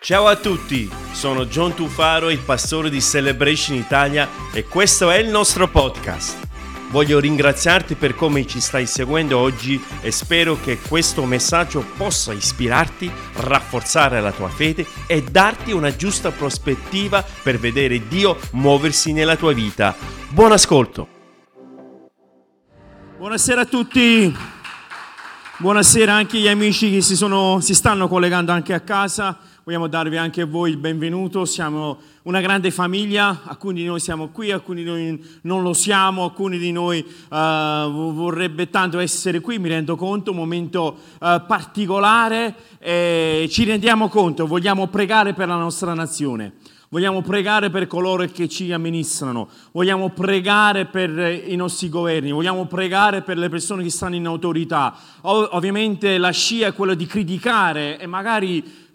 Ciao a tutti, sono John Tufaro, il pastore di Celebration Italia e questo è il nostro podcast. Voglio ringraziarti per come ci stai seguendo oggi e spero che questo messaggio possa ispirarti, rafforzare la tua fede e darti una giusta prospettiva per vedere Dio muoversi nella tua vita. Buon ascolto! Buonasera a tutti, buonasera anche agli amici che si, sono, si stanno collegando anche a casa vogliamo darvi anche voi il benvenuto. Siamo una grande famiglia, alcuni di noi siamo qui, alcuni di noi non lo siamo, alcuni di noi uh, vorrebbe tanto essere qui, mi rendo conto, un momento uh, particolare e ci rendiamo conto, vogliamo pregare per la nostra nazione. Vogliamo pregare per coloro che ci amministrano, vogliamo pregare per i nostri governi, vogliamo pregare per le persone che stanno in autorità. ovviamente la scia è quella di criticare e magari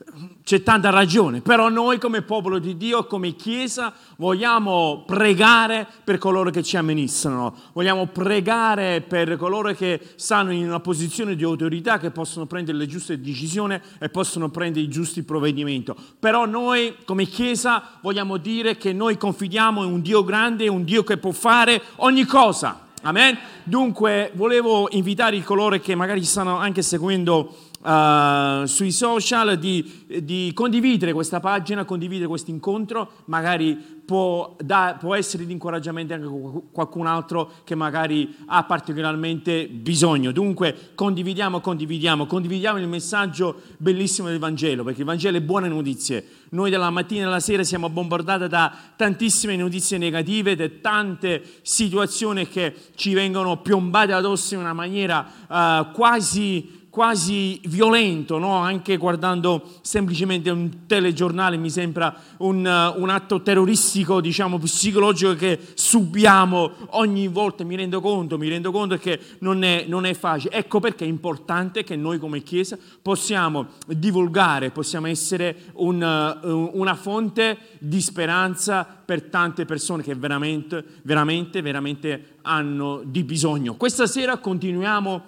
c'è tanta ragione, però noi come popolo di Dio, come Chiesa, vogliamo pregare per coloro che ci amministrano, vogliamo pregare per coloro che stanno in una posizione di autorità, che possono prendere le giuste decisioni e possono prendere i giusti provvedimenti. Però noi come Chiesa vogliamo dire che noi confidiamo in un Dio grande, un Dio che può fare ogni cosa. Amen? Dunque volevo invitare coloro che magari stanno anche seguendo uh, sui social di, di, condividere questa pagina, condividere questo incontro, magari può, da, può, essere di incoraggiamento anche a qualcun altro che magari ha particolarmente bisogno. Dunque condividiamo, condividiamo, condividiamo il messaggio bellissimo del Vangelo, perché il Vangelo è buone notizie. Noi dalla mattina alla sera siamo bombardati da tantissime notizie negative, da tante situazioni che ci vengono piombate addosso in una maniera uh, quasi quasi violento, no? anche guardando semplicemente un telegiornale mi sembra un, uh, un, atto terroristico, diciamo, psicologico che subiamo ogni volta, mi rendo conto, mi rendo conto che non è, non è facile. Ecco perché è importante che noi come Chiesa possiamo divulgare, possiamo essere un, uh, una fonte di speranza per tante persone che veramente, veramente, veramente hanno di bisogno. Questa sera continuiamo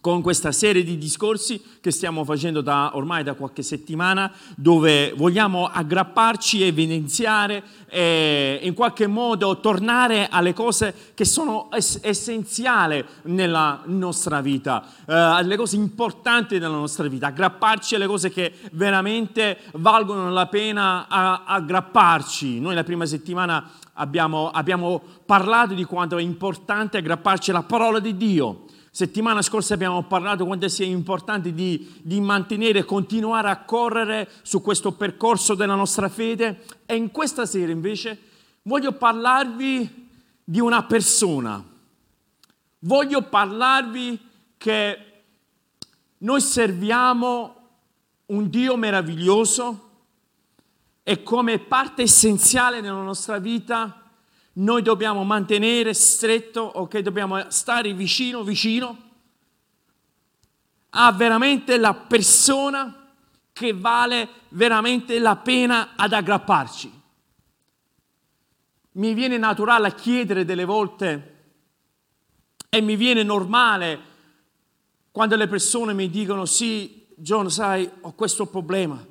con questa serie di discorsi che stiamo facendo da, ormai da qualche settimana, dove vogliamo aggrapparci, evidenziare e in qualche modo tornare alle cose che sono ess- essenziali nella nostra vita, eh, alle cose importanti della nostra vita, aggrapparci alle cose che veramente valgono la pena aggrapparci. Noi la prima settimana abbiamo, abbiamo parlato di quanto è importante aggrapparci alla parola di Dio Settimana scorsa abbiamo parlato quanto sia importante di, di mantenere e continuare a correre su questo percorso della nostra fede e in questa sera invece voglio parlarvi di una persona. Voglio parlarvi che noi serviamo un Dio meraviglioso e come parte essenziale nella nostra vita noi dobbiamo mantenere stretto, ok? Dobbiamo stare vicino, vicino a veramente la persona che vale veramente la pena ad aggrapparci. Mi viene naturale chiedere delle volte e mi viene normale quando le persone mi dicono sì, John, sai, ho questo problema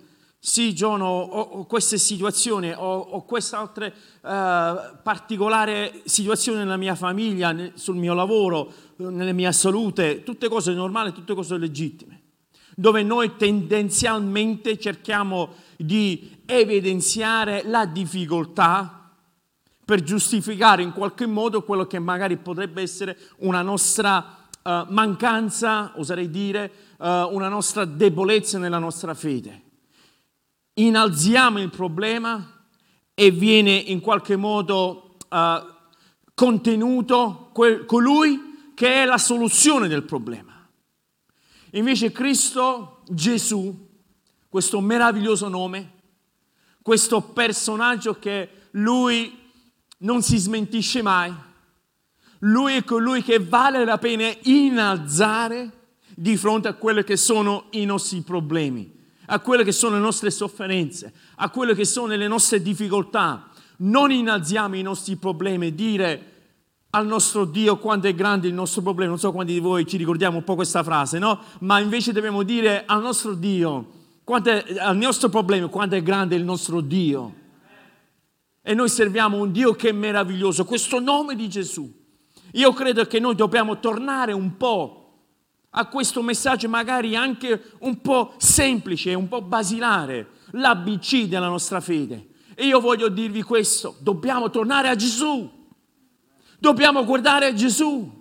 sì, John, ho, ho queste situazioni, ho, ho queste altre uh, particolari situazioni nella mia famiglia, sul mio lavoro, nella mia salute, tutte cose normali, tutte cose legittime, dove noi tendenzialmente cerchiamo di evidenziare la difficoltà per giustificare in qualche modo quello che magari potrebbe essere una nostra uh, mancanza, oserei dire, uh, una nostra debolezza nella nostra fede inalziamo il problema e viene in qualche modo uh, contenuto quel, colui che è la soluzione del problema. Invece Cristo Gesù, questo meraviglioso nome, questo personaggio che lui non si smentisce mai, lui è colui che vale la pena innalzare di fronte a quelli che sono i nostri problemi a quelle che sono le nostre sofferenze, a quelle che sono le nostre difficoltà. Non innalziamo i nostri problemi e dire al nostro Dio quanto è grande il nostro problema. Non so quanti di voi ci ricordiamo un po' questa frase, no? Ma invece dobbiamo dire al nostro Dio quanto è, il nostro problema, quanto è grande il nostro Dio. E noi serviamo un Dio che è meraviglioso, questo nome di Gesù. Io credo che noi dobbiamo tornare un po' a questo messaggio magari anche un po' semplice, un po' basilare, l'ABC della nostra fede. E io voglio dirvi questo, dobbiamo tornare a Gesù, dobbiamo guardare a Gesù,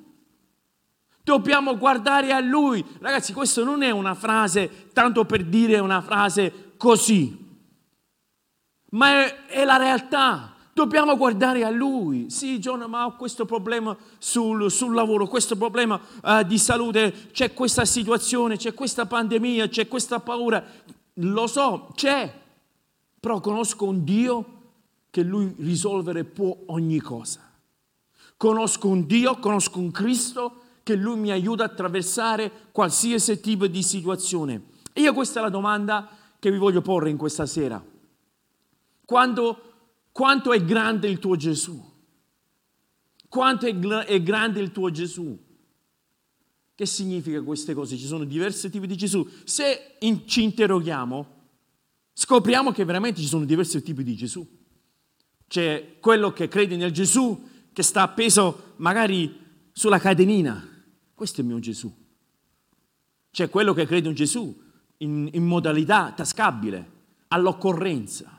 dobbiamo guardare a Lui. Ragazzi, questa non è una frase tanto per dire una frase così, ma è, è la realtà. Dobbiamo guardare a Lui. Sì, John, ma ho questo problema sul, sul lavoro, questo problema uh, di salute, c'è questa situazione, c'è questa pandemia, c'è questa paura. Lo so, c'è, però conosco un Dio che Lui risolvere può ogni cosa. Conosco un Dio, conosco un Cristo che Lui mi aiuta a attraversare qualsiasi tipo di situazione. E io questa è la domanda che vi voglio porre in questa sera. Quando quanto è grande il tuo Gesù? Quanto è, gra- è grande il tuo Gesù? Che significa queste cose? Ci sono diversi tipi di Gesù. Se in- ci interroghiamo, scopriamo che veramente ci sono diversi tipi di Gesù. C'è quello che crede nel Gesù, che sta appeso magari sulla cadenina. Questo è il mio Gesù. C'è quello che crede in Gesù in, in modalità tascabile, all'occorrenza.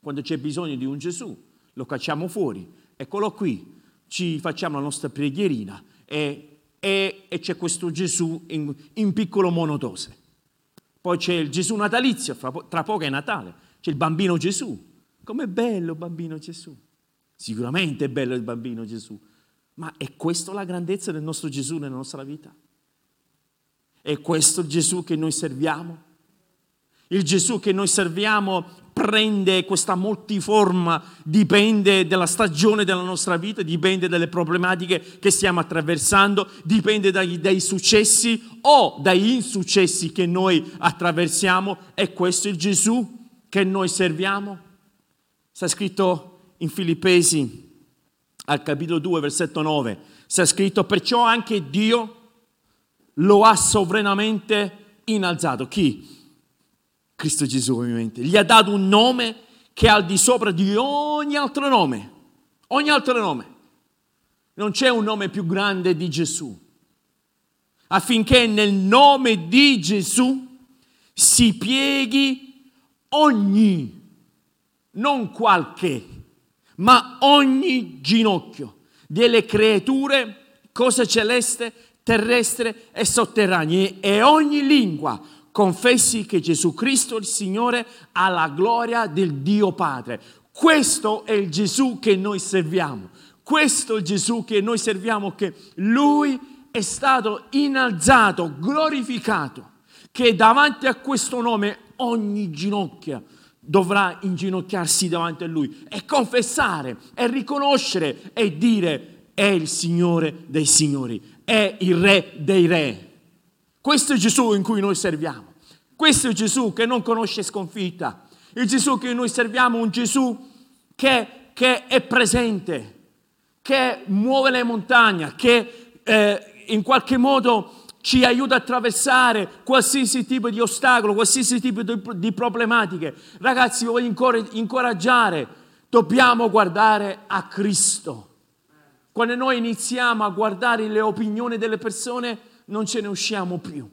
Quando c'è bisogno di un Gesù, lo cacciamo fuori, eccolo qui, ci facciamo la nostra preghierina e, e, e c'è questo Gesù in, in, piccolo monodose. Poi c'è il Gesù natalizio, tra poco è Natale, c'è il bambino Gesù. Com'è bello il bambino Gesù? Sicuramente è bello il bambino Gesù, ma è questa la grandezza del nostro Gesù nella nostra vita? È questo il Gesù che noi serviamo? Il Gesù che noi serviamo prende questa multiforma, dipende dalla stagione della nostra vita, dipende dalle problematiche che stiamo attraversando, dipende dai, dai successi o dagli insuccessi che noi attraversiamo. È questo il Gesù che noi serviamo? Sta scritto in Filippesi al capitolo 2, versetto 9, sta scritto perciò anche Dio lo ha sovranamente innalzato. Chi? Cristo Gesù ovviamente, gli ha dato un nome che è al di sopra di ogni altro nome, ogni altro nome. Non c'è un nome più grande di Gesù, affinché nel nome di Gesù si pieghi ogni, non qualche, ma ogni ginocchio delle creature, cose celeste, terrestre e sotterranee e ogni lingua confessi che Gesù Cristo il Signore ha la gloria del Dio Padre. Questo è il Gesù che noi serviamo. Questo è Gesù che noi serviamo, che Lui è stato innalzato, glorificato, che davanti a questo nome ogni ginocchio dovrà inginocchiarsi davanti a Lui e confessare e riconoscere e dire è il Signore dei Signori, è il Re dei Re. Questo è Gesù in cui noi serviamo. Questo è Gesù che non conosce sconfitta. Il Gesù che noi serviamo è un Gesù che, che è presente, che muove le montagne, che eh, in qualche modo ci aiuta a attraversare qualsiasi tipo di ostacolo, qualsiasi tipo di, di problematiche. Ragazzi, voglio incoraggiare, dobbiamo guardare a Cristo. Quando noi iniziamo a guardare le opinioni delle persone, non ce ne usciamo più.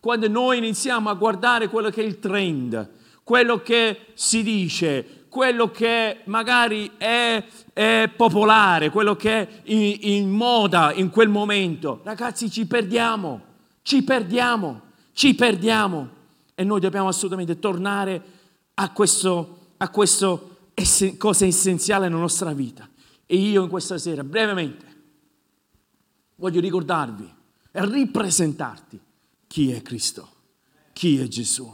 Quando noi iniziamo a guardare quello che è il trend, quello che si dice, quello che magari è, è popolare, quello che è in, in moda in quel momento, ragazzi ci perdiamo, ci perdiamo, ci perdiamo e noi dobbiamo assolutamente tornare a questo, a questo ess- cosa essenziale nella nostra vita. E io in questa sera, brevemente, voglio ricordarvi ripresentarti chi è Cristo, chi è Gesù.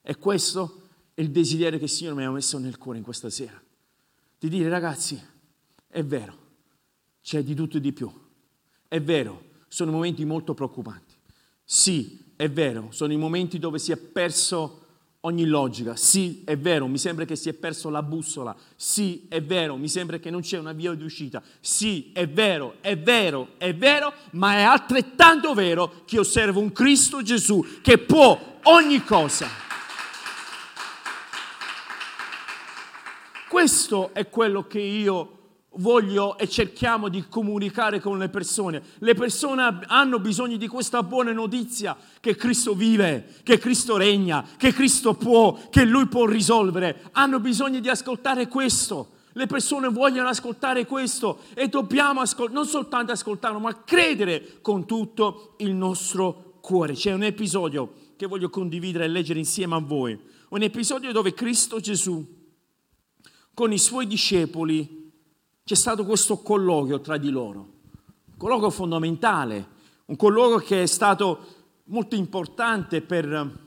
E questo è il desiderio che il Signore mi ha messo nel cuore in questa sera. Di dire ragazzi, è vero, c'è di tutto e di più. È vero, sono momenti molto preoccupanti. Sì, è vero, sono i momenti dove si è perso ogni logica. Sì, è vero, mi sembra che si è perso la bussola. Sì, è vero, mi sembra che non c'è una via di uscita. Sì, è vero, è vero, è vero, ma è altrettanto vero che osservo un Cristo Gesù che può ogni cosa. Questo è quello che io voglio e cerchiamo di comunicare con le persone. Le persone hanno bisogno di questa buona notizia che Cristo vive, che Cristo regna, che Cristo può, che Lui può risolvere. Hanno bisogno di ascoltare questo. Le persone vogliono ascoltare questo e dobbiamo ascol- non soltanto ascoltarlo, ma credere con tutto il nostro cuore. C'è un episodio che voglio condividere e leggere insieme a voi. Un episodio dove Cristo Gesù con i suoi discepoli c'è stato questo colloquio tra di loro, un colloquio fondamentale, un colloquio che è stato molto importante per,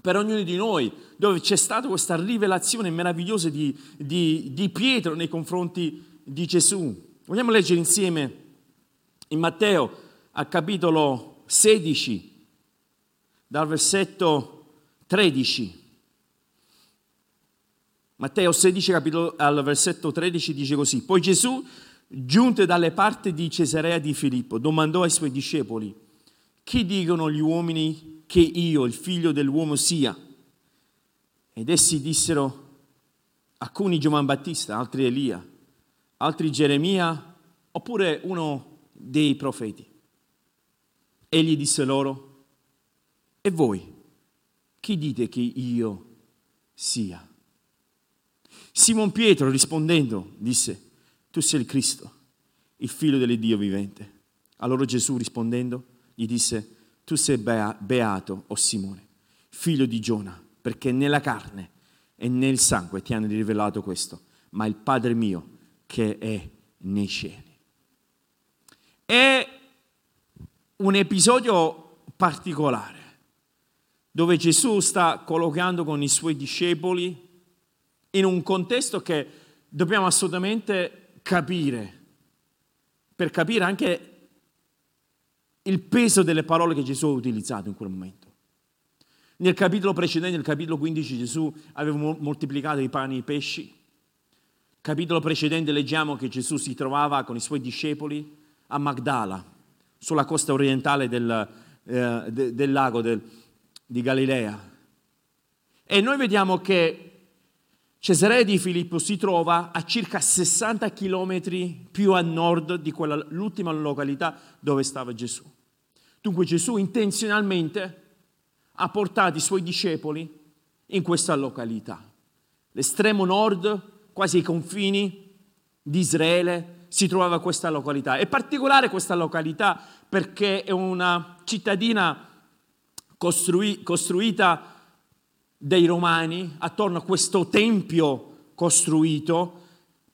per ognuno di noi, dove c'è stata questa rivelazione meravigliosa di, di, di Pietro nei confronti di Gesù. Vogliamo leggere insieme in Matteo al capitolo 16, dal versetto 13. Matteo 16, capitolo, al versetto 13 dice così, poi Gesù, giunto dalle parti di Cesarea di Filippo, domandò ai suoi discepoli, chi dicono gli uomini che io, il figlio dell'uomo, sia? Ed essi dissero, alcuni Giovanni Battista, altri Elia, altri Geremia, oppure uno dei profeti. Egli disse loro, e voi, chi dite che io sia? Simon Pietro rispondendo disse, tu sei il Cristo, il figlio dell'Iddio vivente. Allora Gesù rispondendo gli disse, tu sei beato, o Simone, figlio di Giona, perché nella carne e nel sangue ti hanno rivelato questo, ma il Padre mio che è nei cieli. È un episodio particolare dove Gesù sta colloquiando con i suoi discepoli in un contesto che dobbiamo assolutamente capire, per capire anche il peso delle parole che Gesù ha utilizzato in quel momento. Nel capitolo precedente, nel capitolo 15, Gesù aveva moltiplicato i pani e i pesci. Nel capitolo precedente leggiamo che Gesù si trovava con i suoi discepoli a Magdala, sulla costa orientale del, eh, de, del lago del, di Galilea. E noi vediamo che Cesarea di Filippo si trova a circa 60 chilometri più a nord di quella, l'ultima località dove stava Gesù. Dunque Gesù intenzionalmente ha portato i suoi discepoli in questa località. L'estremo nord, quasi ai confini di Israele, si trovava questa località. È particolare questa località perché è una cittadina costrui, costruita dei Romani attorno a questo tempio costruito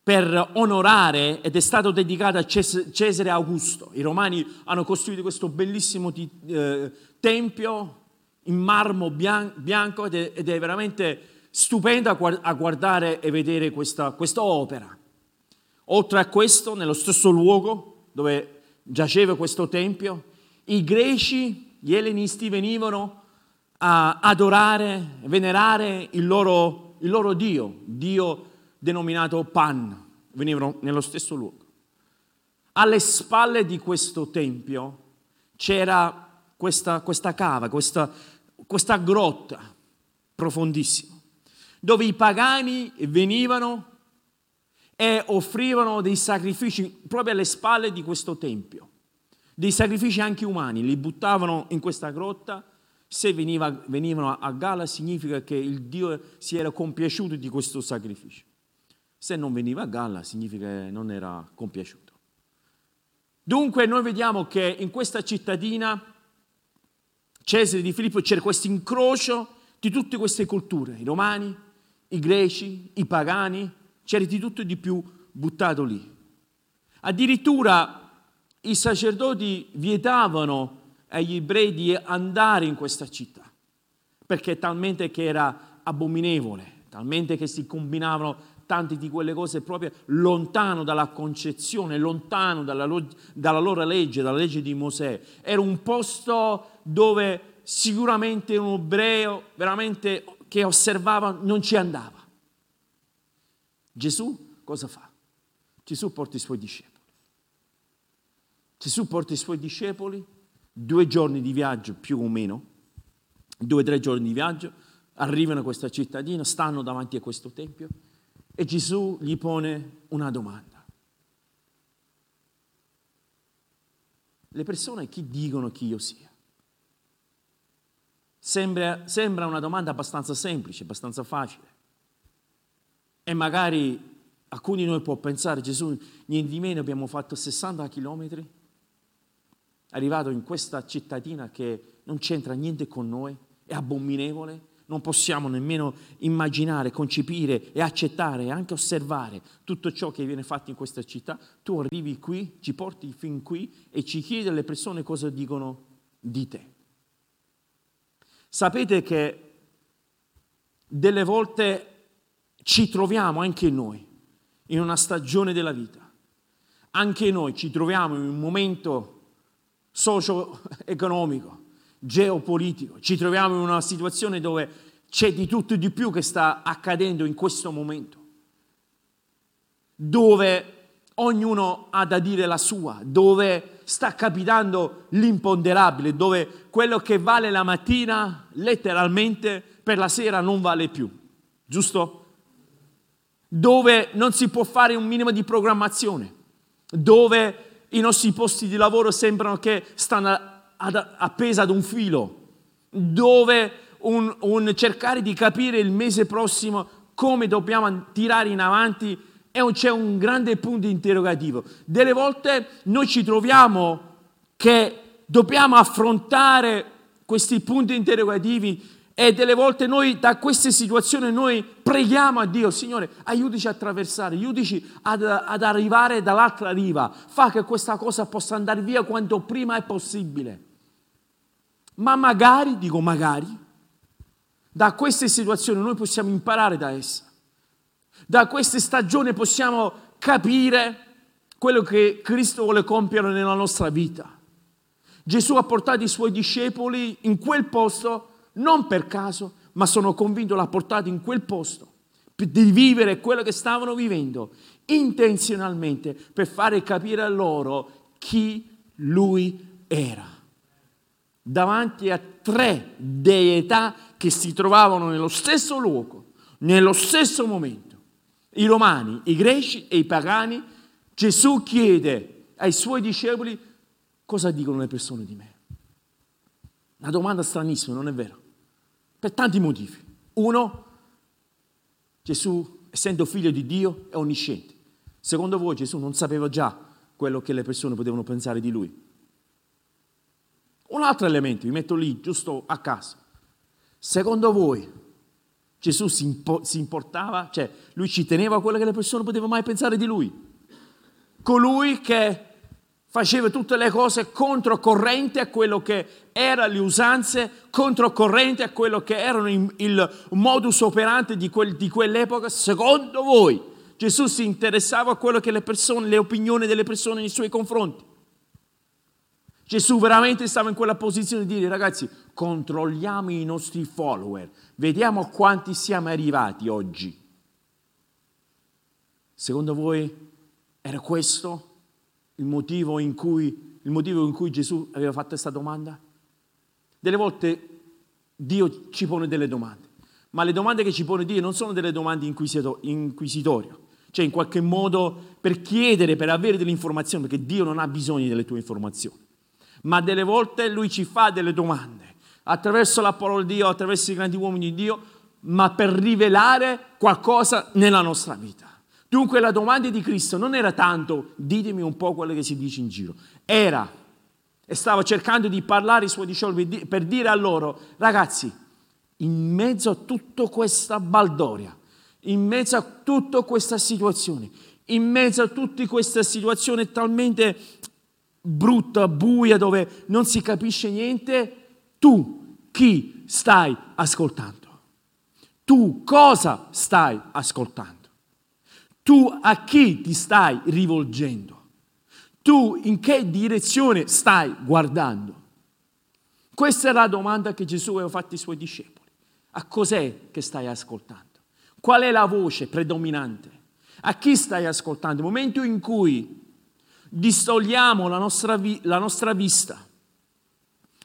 per onorare ed è stato dedicato a Cesare Augusto. I Romani hanno costruito questo bellissimo eh, tempio in marmo bianco ed è, ed è veramente stupendo a guardare e vedere questa, questa opera. Oltre a questo, nello stesso luogo dove giaceva questo tempio, i greci, gli ellenisti venivano a adorare, venerare il loro, il loro Dio, Dio denominato Pan, venivano nello stesso luogo. Alle spalle di questo tempio c'era questa, questa cava, questa, questa grotta profondissima, dove i pagani venivano e offrivano dei sacrifici proprio alle spalle di questo tempio, dei sacrifici anche umani, li buttavano in questa grotta se veniva, venivano a gala significa che il Dio si era compiaciuto di questo sacrificio. Se non veniva a galla significa che non era compiaciuto. Dunque noi vediamo che in questa cittadina Cesare di Filippo c'era questo incrocio di tutte queste culture, i romani, i greci, i pagani, c'era di tutto e di più buttato lì. Addirittura i sacerdoti vietavano agli ebrei di andare in questa città, perché talmente che era abominevole, talmente che si combinavano tante di quelle cose proprio lontano dalla concezione, lontano dalla, dalla loro legge, dalla legge di Mosè. Era un posto dove sicuramente un ebreo veramente che osservava non ci andava. Gesù cosa fa? Gesù porta i suoi discepoli. Gesù porta i suoi discepoli due giorni di viaggio più o meno, due o tre giorni di viaggio, arrivano a questa cittadina, stanno davanti a questo tempio e Gesù gli pone una domanda. Le persone chi dicono chi io sia? Sembra, sembra una domanda abbastanza semplice, abbastanza facile. E magari alcuni di noi può pensare, Gesù, niente di meno abbiamo fatto 60 chilometri, arrivato in questa cittadina che non c'entra niente con noi, è abominevole, non possiamo nemmeno immaginare, concepire e accettare e anche osservare tutto ciò che viene fatto in questa città. Tu arrivi qui, ci porti fin qui e ci chiedi alle persone cosa dicono di te. Sapete che delle volte ci troviamo anche noi in una stagione della vita. Anche noi ci troviamo in un momento socio-economico, geopolitico, ci troviamo in una situazione dove c'è di tutto e di più che sta accadendo in questo momento, dove ognuno ha da dire la sua, dove sta capitando l'imponderabile, dove quello che vale la mattina letteralmente per la sera non vale più, giusto? dove non si può fare un minimo di programmazione, dove i nostri posti di lavoro sembrano che stanno appesi ad un filo, dove un, un cercare di capire il mese prossimo come dobbiamo tirare in avanti e c'è un grande punto interrogativo. Delle volte noi ci troviamo che dobbiamo affrontare questi punti interrogativi e delle volte noi da queste situazioni noi preghiamo a Dio, Signore, aiutaci a attraversare, aiutaci ad, ad arrivare dall'altra riva, fa che questa cosa possa andare via quanto prima è possibile. Ma magari, dico magari, da queste situazioni noi possiamo imparare da essa. Da queste stagioni possiamo capire quello che Cristo vuole compiere nella nostra vita. Gesù ha portato i suoi discepoli in quel posto non per caso, ma sono convinto l'ha portato in quel posto di vivere quello che stavano vivendo intenzionalmente per fare capire a loro chi lui era. Davanti a tre deità che si trovavano nello stesso luogo, nello stesso momento, i romani, i greci e i pagani, Gesù chiede ai suoi discepoli cosa dicono le persone di me. Una domanda stranissima, non è vero? Per tanti motivi. Uno, Gesù, essendo figlio di Dio, è onnisciente. Secondo voi Gesù non sapeva già quello che le persone potevano pensare di lui? Un altro elemento, vi metto lì, giusto a caso. Secondo voi Gesù si, impo- si importava, cioè lui ci teneva a quello che le persone potevano mai pensare di lui? Colui che faceva tutte le cose controcorrente a quello che erano le usanze, controcorrente a quello che erano il modus operandi di, quel, di quell'epoca, secondo voi Gesù si interessava a quello che le persone, le opinioni delle persone nei suoi confronti? Gesù veramente stava in quella posizione di dire ragazzi, controlliamo i nostri follower, vediamo quanti siamo arrivati oggi. Secondo voi era questo il motivo in cui, motivo in cui Gesù aveva fatto questa domanda? Delle volte Dio ci pone delle domande, ma le domande che ci pone Dio non sono delle domande inquisitorie, cioè in qualche modo per chiedere, per avere delle informazioni, perché Dio non ha bisogno delle tue informazioni, ma delle volte Lui ci fa delle domande attraverso la parola di Dio, attraverso i grandi uomini di Dio, ma per rivelare qualcosa nella nostra vita. Dunque la domanda di Cristo non era tanto ditemi un po' quello che si dice in giro, era e stava cercando di parlare ai suoi discepoli per dire a loro, ragazzi, in mezzo a tutta questa baldoria, in mezzo a tutta questa situazione, in mezzo a tutta questa situazione talmente brutta, buia, dove non si capisce niente, tu chi stai ascoltando? Tu cosa stai ascoltando? Tu a chi ti stai rivolgendo? Tu in che direzione stai guardando? Questa è la domanda che Gesù aveva fatto ai suoi discepoli. A cos'è che stai ascoltando? Qual è la voce predominante? A chi stai ascoltando? Il momento in cui distogliamo la nostra, vi- la nostra vista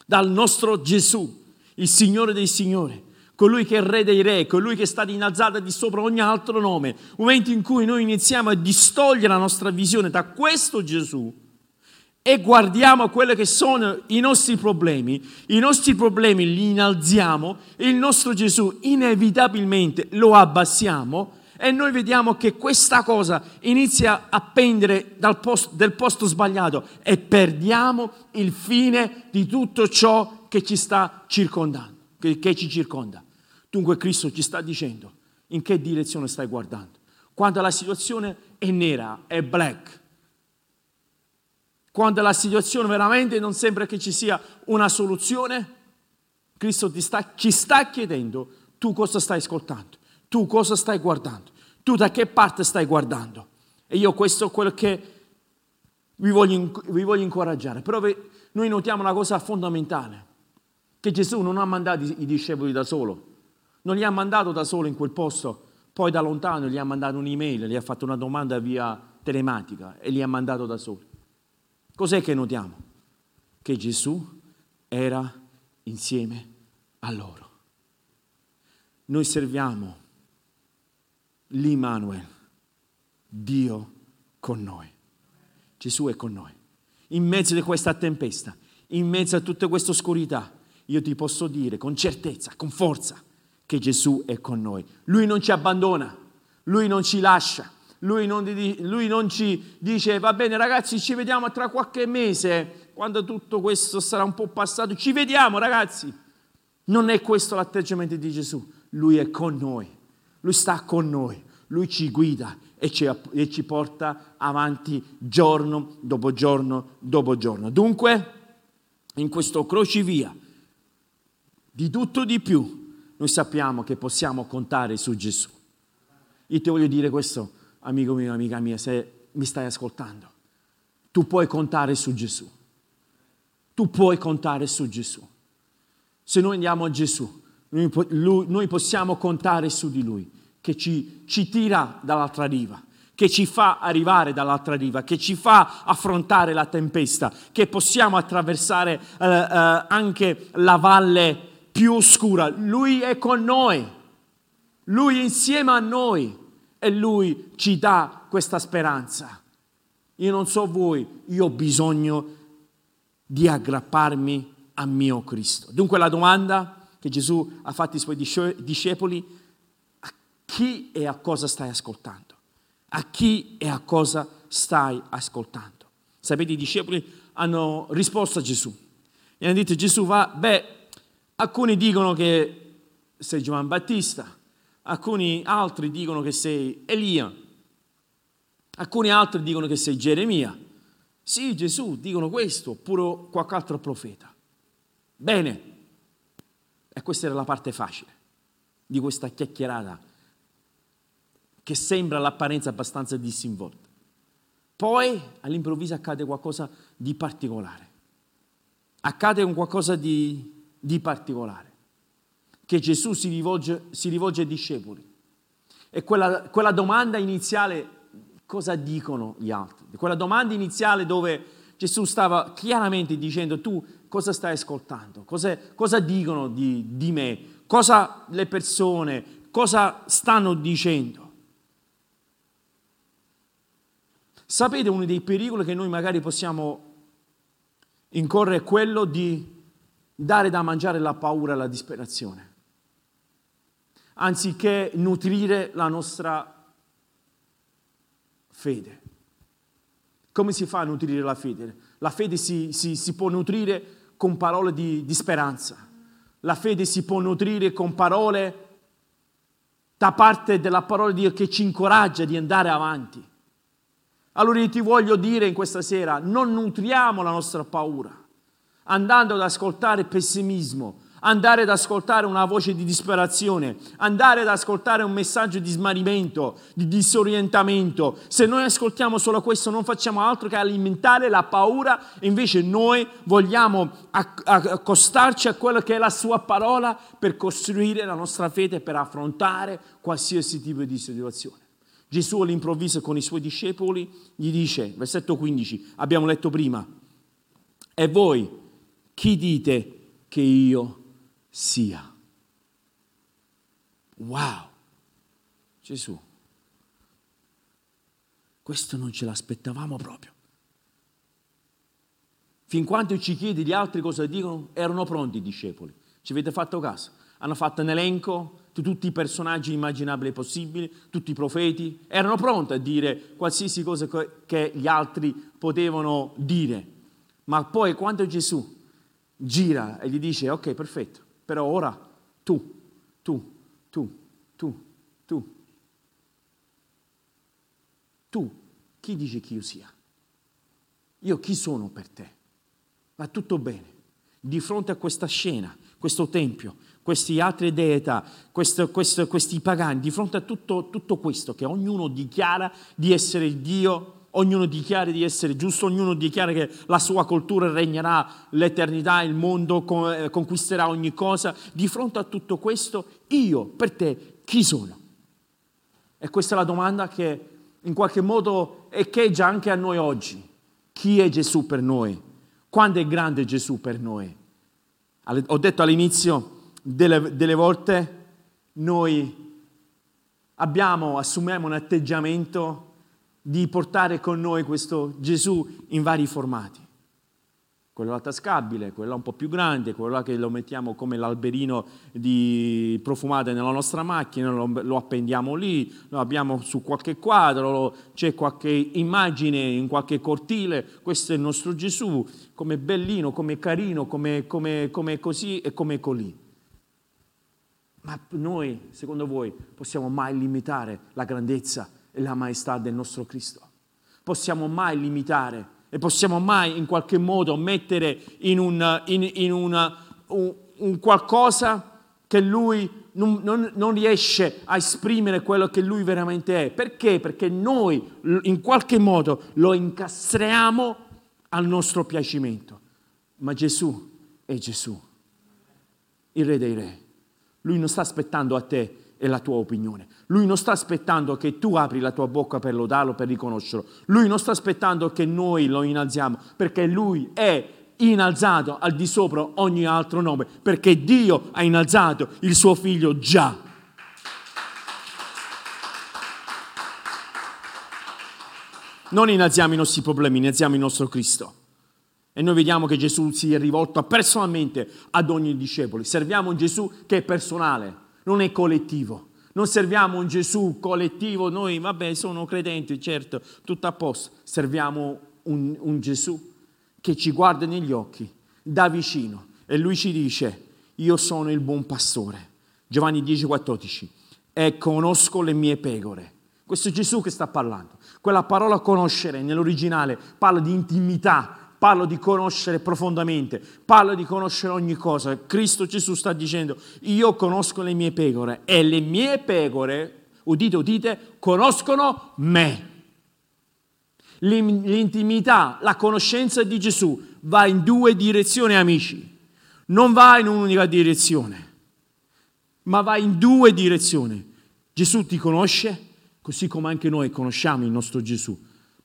dal nostro Gesù, il Signore dei Signori, colui che è Re dei Re, colui che è stato innalzato di sopra ogni altro nome. Momento in cui noi iniziamo a distogliere la nostra visione da questo Gesù e guardiamo quelli che sono i nostri problemi, i nostri problemi li innalziamo il nostro Gesù inevitabilmente lo abbassiamo e noi vediamo che questa cosa inizia a pendere dal posto, del posto sbagliato e perdiamo il fine di tutto ciò che ci sta circondando, che, che ci circonda. Dunque Cristo ci sta dicendo in che direzione stai guardando. Quando la situazione è nera, è black, quando la situazione veramente non sembra che ci sia una soluzione, Cristo sta, ci sta chiedendo tu cosa stai ascoltando, tu cosa stai guardando, tu da che parte stai guardando. E io questo è quello che vi voglio, vi voglio incoraggiare. Però noi notiamo una cosa fondamentale, che Gesù non ha mandato i discepoli da solo, non li ha mandato da solo in quel posto, poi da lontano gli ha mandato un'email, gli ha fatto una domanda via telematica e li ha mandato da soli. Cos'è che notiamo? Che Gesù era insieme a loro. Noi serviamo l'Immanuel, Dio con noi. Gesù è con noi. In mezzo di questa tempesta, in mezzo a tutta questa oscurità, io ti posso dire con certezza, con forza, che Gesù è con noi. Lui non ci abbandona, lui non ci lascia, lui non, lui non, ci dice va bene ragazzi ci vediamo tra qualche mese, quando tutto questo sarà un po' passato, ci vediamo ragazzi. Non è questo l'atteggiamento di Gesù, lui è con noi, lui sta con noi, lui ci guida e ci, e ci porta avanti giorno dopo giorno dopo giorno. Dunque, in questo crocevia, di tutto di più, noi sappiamo che possiamo contare su Gesù. Io ti voglio dire questo, amico mio, amica mia, se mi stai ascoltando. Tu puoi contare su Gesù. Tu puoi contare su Gesù. Se noi andiamo a Gesù, noi, lui, noi possiamo contare su di Lui, che ci, ci tira dall'altra riva che ci fa arrivare dall'altra riva, che ci fa affrontare la tempesta, che possiamo attraversare eh, eh, anche la valle più oscura. Lui è con noi, lui insieme a noi e lui ci dà questa speranza. Io non so voi, io ho bisogno di aggrapparmi a mio Cristo. Dunque la domanda che Gesù ha fatto ai suoi discepoli, a chi e a cosa stai ascoltando? A chi e a cosa stai ascoltando? Sapete, i discepoli hanno risposto a Gesù. E hanno detto Gesù va, beh, Alcuni dicono che sei Giovanni Battista, alcuni altri dicono che sei Elia, alcuni altri dicono che sei Geremia. Sì, Gesù, dicono questo, oppure qualche altro profeta. Bene, e questa era la parte facile di questa chiacchierata che sembra all'apparenza abbastanza disinvolta. Poi all'improvviso accade qualcosa di particolare. Accade un qualcosa di di particolare, che Gesù si rivolge, si rivolge ai discepoli. E quella, quella domanda iniziale, cosa dicono gli altri? Quella domanda iniziale dove Gesù stava chiaramente dicendo tu cosa stai ascoltando, cosa, cosa dicono di, di me, cosa le persone, cosa stanno dicendo. Sapete uno dei pericoli che noi magari possiamo incorrere è quello di dare da mangiare la paura e la disperazione, anziché nutrire la nostra fede. Come si fa a nutrire la fede? La fede si, si, si può nutrire con parole di, di speranza, la fede si può nutrire con parole da parte della parola di Dio che ci incoraggia di andare avanti. Allora io ti voglio dire in questa sera, non nutriamo la nostra paura andando ad ascoltare pessimismo, andare ad ascoltare una voce di disperazione, andare ad ascoltare un messaggio di smarrimento, di disorientamento. Se noi ascoltiamo solo questo non facciamo altro che alimentare la paura, invece noi vogliamo accostarci a quello che è la sua parola per costruire la nostra fede, per affrontare qualsiasi tipo di situazione. Gesù all'improvviso con i suoi discepoli gli dice, versetto 15, abbiamo letto prima, e voi chi dite che io sia. Wow! Gesù, questo non ce l'aspettavamo proprio. Fin quando ci chiedi gli altri cosa dicono, erano pronti i discepoli. Ci avete fatto caso? Hanno fatto un elenco di tutti i personaggi immaginabili possibili, tutti i profeti, erano pronti a dire qualsiasi cosa che gli altri potevano dire. Ma poi quando Gesù gira e gli dice, ok, perfetto, però ora tu, tu, tu, tu, tu, tu, chi dici che io sia? Io chi sono per te? Va tutto bene. Di fronte a questa scena, questo tempio, queste altre deità, questo, questo, questi pagani, di fronte a tutto, tutto questo che ognuno dichiara di essere Dio, ognuno dichiara di essere giusto, ognuno dichiara che la sua cultura regnerà l'eternità, il mondo eh, conquisterà ogni cosa, di fronte a tutto questo, io per te chi sono? E questa è la domanda che in qualche modo echeggia anche a noi oggi. Chi è Gesù per noi? Quanto è grande Gesù per noi? Ho detto all'inizio, delle, delle volte noi abbiamo, assumiamo un atteggiamento di portare con noi questo Gesù in vari formati quello là tascabile, quello un po' più grande, quello che lo mettiamo come l'alberino di profumate nella nostra macchina, lo, lo appendiamo lì, lo abbiamo su qualche quadro, c'è qualche immagine in qualche cortile, questo è il nostro Gesù, come bellino, come carino, come, come, come così e come colì. Ma noi, secondo voi, possiamo mai limitare la grandezza la maestà del nostro Cristo? Possiamo mai limitare e possiamo mai in qualche modo mettere in un, in, in una, un, un qualcosa che lui non, non, non, riesce a esprimere quello che lui veramente è. Perché? Perché noi in qualche modo lo incastriamo al nostro piacimento. Ma Gesù è Gesù, il Re dei Re. Lui non sta aspettando a te e la tua opinione. Lui non sta aspettando che tu apri la tua bocca per lodarlo, per riconoscerlo. Lui non sta aspettando che noi lo innalziamo, perché lui è innalzato al di sopra ogni altro nome, perché Dio ha innalzato il suo figlio già. Non innalziamo i nostri problemi, innalziamo il nostro Cristo. E noi vediamo che Gesù si è rivolto personalmente ad ogni discepolo. Serviamo un Gesù che è personale non è collettivo. Non serviamo un Gesù collettivo, noi vabbè sono credenti, certo, tutto a posto. Serviamo un, un Gesù che ci guarda negli occhi, da vicino e lui ci dice, io sono il buon pastore. Giovanni 10,14 e conosco le mie pecore. Questo è Gesù che sta parlando. Quella parola conoscere nell'originale parla di intimità, parlo di conoscere profondamente, parlo di conoscere ogni cosa. Cristo Gesù sta dicendo, io conosco le mie pecore e le mie pecore, udite, udite, conoscono me. L'intimità, la conoscenza di Gesù va in due direzioni, amici. Non va in un'unica direzione, ma va in due direzioni. Gesù ti conosce, così come anche noi conosciamo il nostro Gesù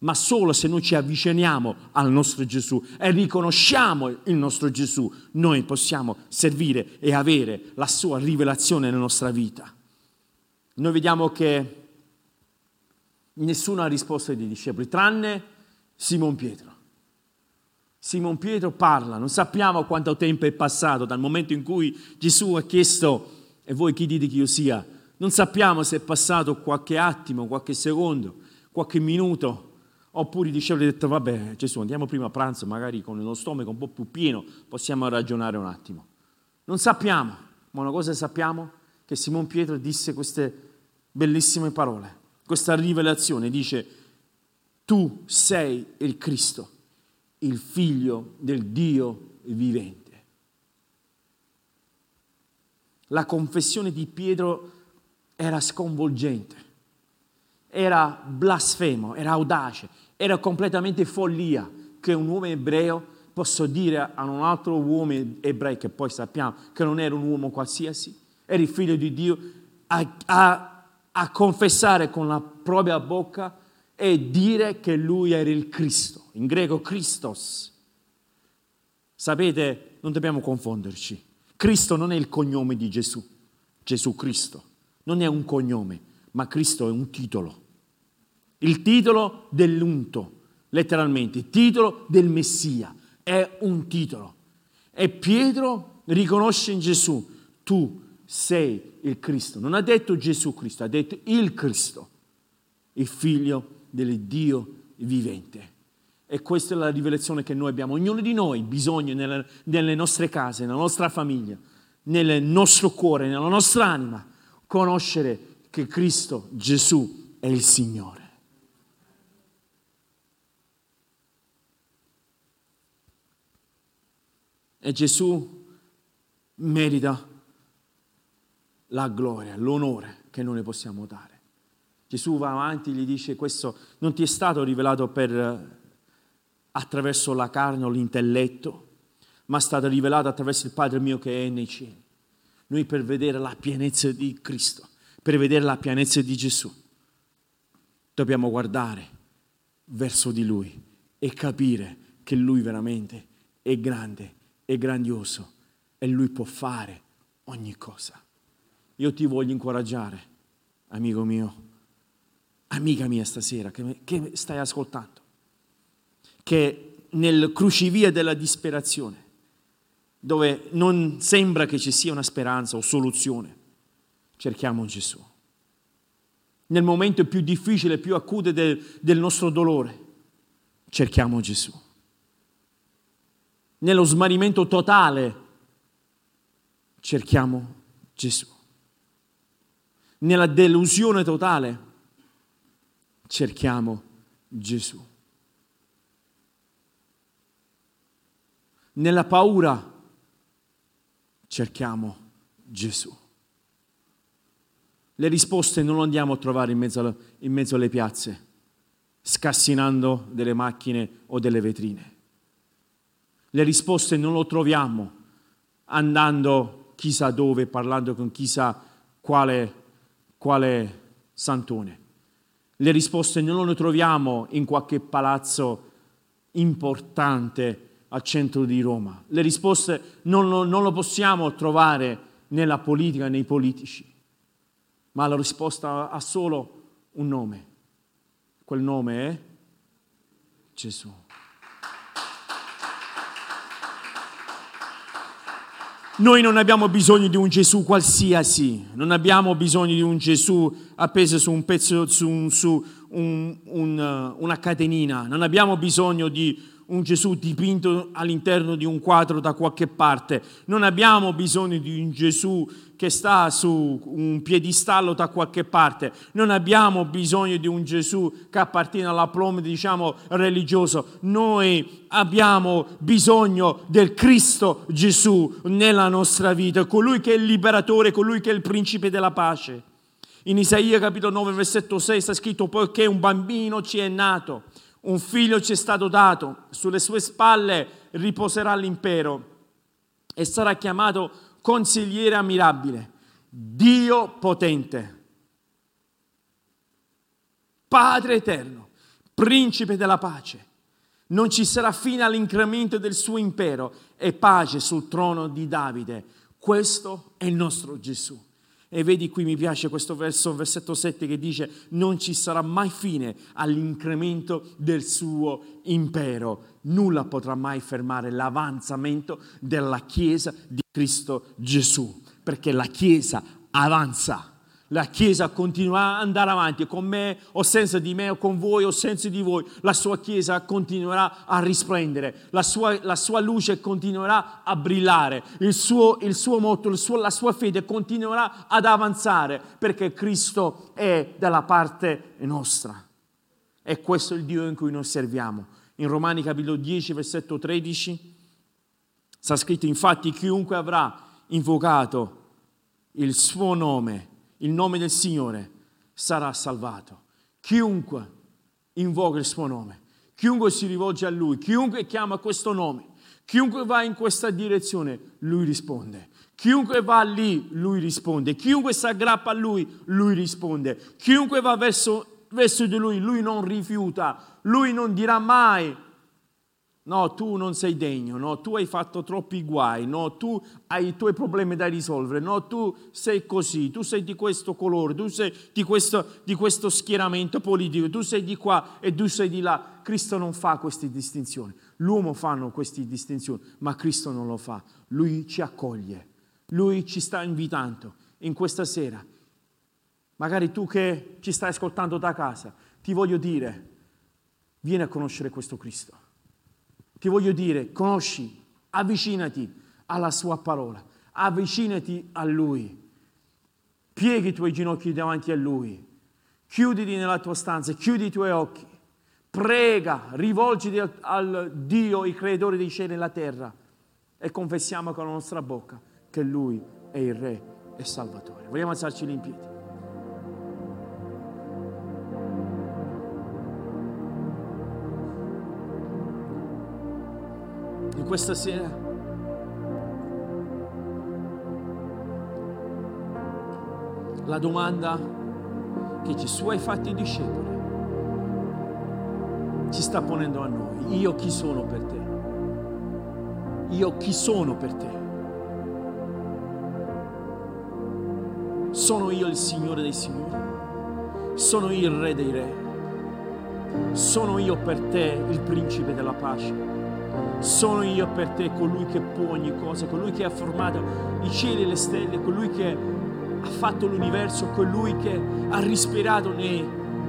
ma solo se noi ci avviciniamo al nostro Gesù e riconosciamo il nostro Gesù, noi possiamo servire e avere la sua rivelazione nella nostra vita. Noi vediamo che nessuno ha risposto ai discepoli, tranne Simon Pietro. Simon Pietro parla, non sappiamo quanto tempo è passato dal momento in cui Gesù ha chiesto, e voi chi dite che io sia? Non sappiamo se è passato qualche attimo, qualche secondo, qualche minuto, Oppure i discepoli hanno detto, vabbè Gesù andiamo prima a pranzo, magari con lo stomaco un po' più pieno possiamo ragionare un attimo. Non sappiamo, ma una cosa sappiamo, che Simon Pietro disse queste bellissime parole, questa rivelazione, dice, tu sei il Cristo, il figlio del Dio vivente. La confessione di Pietro era sconvolgente, era blasfemo, era audace, era completamente follia che un uomo ebreo possa dire a un altro uomo ebreo, che poi sappiamo che non era un uomo qualsiasi, era il figlio di Dio, a, a, a confessare con la propria bocca e dire che lui era il Cristo, in greco Christos. Sapete, non dobbiamo confonderci. Cristo non è il cognome di Gesù, Gesù Cristo. Non è un cognome, ma Cristo è un titolo. Il titolo dell'unto, letteralmente, il titolo del Messia, è un titolo. E Pietro riconosce in Gesù, tu sei il Cristo. Non ha detto Gesù Cristo, ha detto il Cristo, il figlio dell'Iddio vivente. E questa è la rivelazione che noi abbiamo. Ognuno di noi bisogna nelle, nelle nostre case, nella nostra famiglia, nel nostro cuore, nella nostra anima, conoscere che Cristo Gesù è il Signore. E Gesù merita la gloria, l'onore che noi ne possiamo dare. Gesù va avanti e gli dice questo non ti è stato rivelato per, attraverso la carne o l'intelletto, ma è stato rivelato attraverso il Padre mio che è nei cieli. Noi per vedere la pienezza di Cristo, per vedere la pienezza di Gesù, dobbiamo guardare verso di Lui e capire che Lui veramente è grande, è grandioso e Lui può fare ogni cosa. Io ti voglio incoraggiare, amico mio, amica mia stasera che, che stai ascoltando, che nel crucivia della disperazione, dove non sembra che ci sia una speranza o soluzione, cerchiamo Gesù. Nel momento più difficile, più acuto del, del nostro dolore, cerchiamo Gesù. Nello smarrimento totale, cerchiamo Gesù. Nella delusione totale, cerchiamo Gesù. Nella paura cerchiamo Gesù. Le risposte non le andiamo a trovare in mezzo, in mezzo alle piazze, scassinando delle macchine o delle vetrine. Le risposte non le troviamo andando chissà dove, parlando con chissà quale, quale santone. Le risposte non le troviamo in qualche palazzo importante al centro di Roma. Le risposte non lo, non lo possiamo trovare nella politica, nei politici, ma la risposta ha solo un nome. Quel nome è Gesù. Noi non abbiamo bisogno di un Gesù qualsiasi, non abbiamo bisogno di un Gesù appeso su un pezzo, su, su un, un, uh, una catenina, non abbiamo bisogno di un Gesù dipinto all'interno di un quadro da qualche parte, non abbiamo bisogno di un Gesù che sta su un piedistallo da qualche parte, non abbiamo bisogno di un Gesù che appartiene all'aplomb, diciamo, religioso, noi abbiamo bisogno del Cristo Gesù nella nostra vita, colui che è il liberatore, colui che è il principe della pace. In Isaia capitolo 9, versetto 6 sta scritto, poiché un bambino ci è nato, un figlio ci è stato dato, sulle sue spalle riposerà l'impero e sarà chiamato consigliere ammirabile, Dio potente, Padre eterno, principe della pace. Non ci sarà fine all'incremento del suo impero e pace sul trono di Davide. Questo è il nostro Gesù. E vedi qui mi piace questo verso, versetto 7 che dice non ci sarà mai fine all'incremento del suo impero. Nulla potrà mai fermare l'avanzamento della Chiesa di Cristo Gesù, perché la Chiesa avanza la Chiesa continuerà ad andare avanti, con me o senza di me o con voi o senza di voi, la sua Chiesa continuerà a risplendere, la sua, la sua luce continuerà a brillare, il suo, il suo motto, il suo, la sua fede continuerà ad avanzare perché Cristo è dalla parte nostra. E questo è il Dio in cui noi serviamo. In Romani capitolo 10, versetto 13, sta scritto infatti chiunque avrà invocato il suo nome, il nome del Signore sarà salvato. Chiunque invoca il suo nome, chiunque si rivolge a Lui, chiunque chiama questo nome, chiunque va in questa direzione, Lui risponde. Chiunque va lì, Lui risponde. Chiunque si aggrappa a Lui, Lui risponde. Chiunque va verso, verso di Lui, Lui non rifiuta. Lui non dirà mai No, tu non sei degno, no, tu hai fatto troppi guai, no, tu hai i tuoi problemi da risolvere, no, tu sei così, tu sei di questo colore, tu sei di questo, di questo schieramento politico, tu sei di qua e tu sei di là. Cristo non fa queste distinzioni. L'uomo fa queste distinzioni, ma Cristo non lo fa. Lui ci accoglie, lui ci sta invitando in questa sera. Magari tu che ci stai ascoltando da casa, ti voglio dire, vieni a conoscere questo Cristo ti voglio dire, conosci, avvicinati alla sua parola, avvicinati a Lui, pieghi i tuoi ginocchi davanti a Lui, chiuditi nella tua stanza, chiudi i tuoi occhi, prega, rivolgiti al, al Dio, il creatore dei cieli e della terra e confessiamo con la nostra bocca che Lui è il Re e Salvatore. Vogliamo alzarci in piedi. Questa sera. La domanda che Gesù ha fatto ai discepoli ci sta ponendo a noi. Io chi sono per te? Io chi sono per te? Sono io il Signore dei Signori? Sono io il Re dei Re? Sono io per te il Principe della pace? Sono io per te colui che può ogni cosa, colui che ha formato i cieli e le stelle, colui che ha fatto l'universo, colui che ha respirato nei,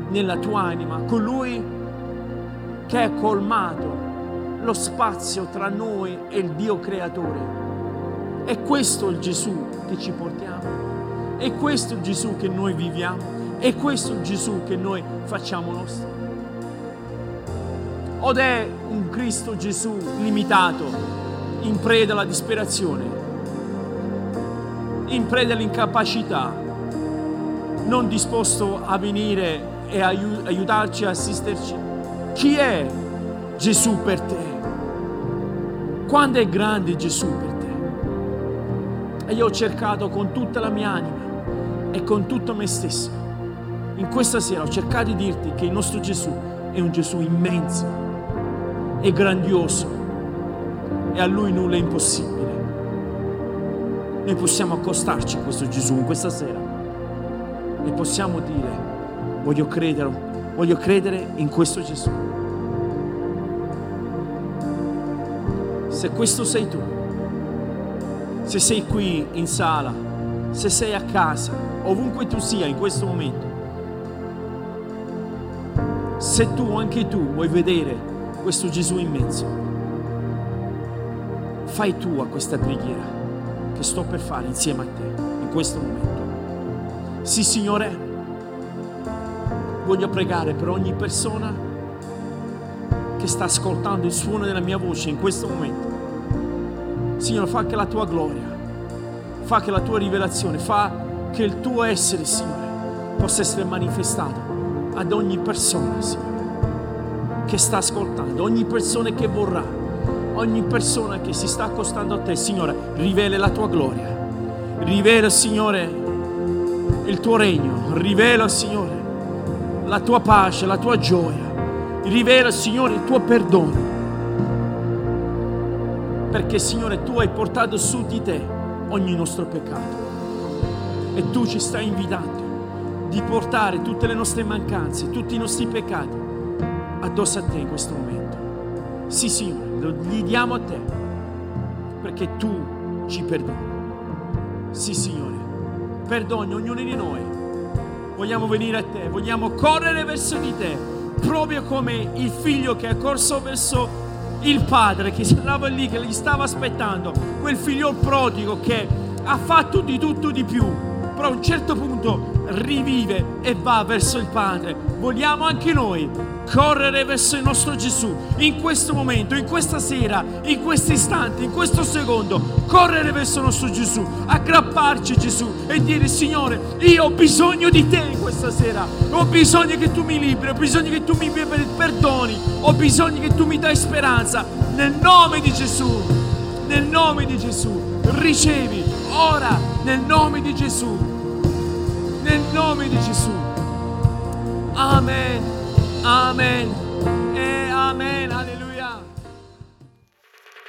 nella tua anima, colui che ha colmato lo spazio tra noi e il Dio creatore. È questo il Gesù che ci portiamo, è questo il Gesù che noi viviamo, è questo il Gesù che noi facciamo nostro od è un Cristo Gesù limitato, in preda alla disperazione, in preda all'incapacità, non disposto a venire e aiutarci, a assisterci? Chi è Gesù per te? Quando è grande Gesù per te? E io ho cercato con tutta la mia anima e con tutto me stesso. In questa sera ho cercato di dirti che il nostro Gesù è un Gesù immenso, è grandioso e a Lui nulla è impossibile. Noi possiamo accostarci a questo Gesù in questa sera e possiamo dire, voglio credere, voglio credere in questo Gesù. Se questo sei tu, se sei qui in sala, se sei a casa, ovunque tu sia in questo momento, se tu, anche tu, vuoi vedere questo Gesù immenso. Fai tu a questa preghiera che sto per fare insieme a te in questo momento. Sì, Signore, voglio pregare per ogni persona che sta ascoltando il suono della mia voce in questo momento. Signore, fa che la tua gloria, fa che la tua rivelazione, fa che il tuo essere, Signore, possa essere manifestato ad ogni persona, Signore che sta ascoltando, ogni persona che vorrà, ogni persona che si sta accostando a te, Signore, rivela la tua gloria. Rivela, Signore, il tuo regno. Rivela, Signore, la tua pace, la tua gioia. Rivela, Signore, il tuo perdono. Perché, Signore, tu hai portato su di te ogni nostro peccato. E tu ci stai invitando di portare tutte le nostre mancanze, tutti i nostri peccati addosso a te in questo momento. Sì, Signore, lo gli diamo a te perché tu ci perdoni. Sì, Signore, perdoni ognuno di noi. Vogliamo venire a te, vogliamo correre verso di te, proprio come il figlio che è corso verso il padre che stava lì, che gli stava aspettando, quel figlio prodigo che ha fatto di tutto di più, però a un certo punto rivive e va verso il Padre. Vogliamo anche noi correre verso il nostro Gesù in questo momento, in questa sera, in questo istante, in questo secondo, correre verso il nostro Gesù, aggrapparci Gesù e dire Signore, io ho bisogno di te questa sera, ho bisogno che tu mi liberi, ho bisogno che tu mi perdoni, ho bisogno che tu mi dai speranza nel nome di Gesù, nel nome di Gesù. Ricevi ora nel nome di Gesù, nel nome di Gesù. Amen. Amen. E amen. Alleluia.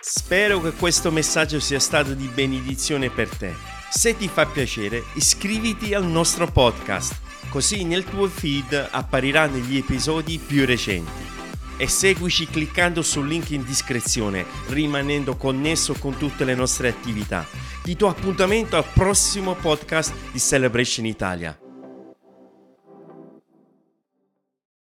Spero che questo messaggio sia stato di benedizione per te. Se ti fa piacere, iscriviti al nostro podcast, così nel tuo feed appariranno gli episodi più recenti. E seguici cliccando sul link in descrizione, rimanendo connesso con tutte le nostre attività. Ti do appuntamento al prossimo podcast di Celebration Italia.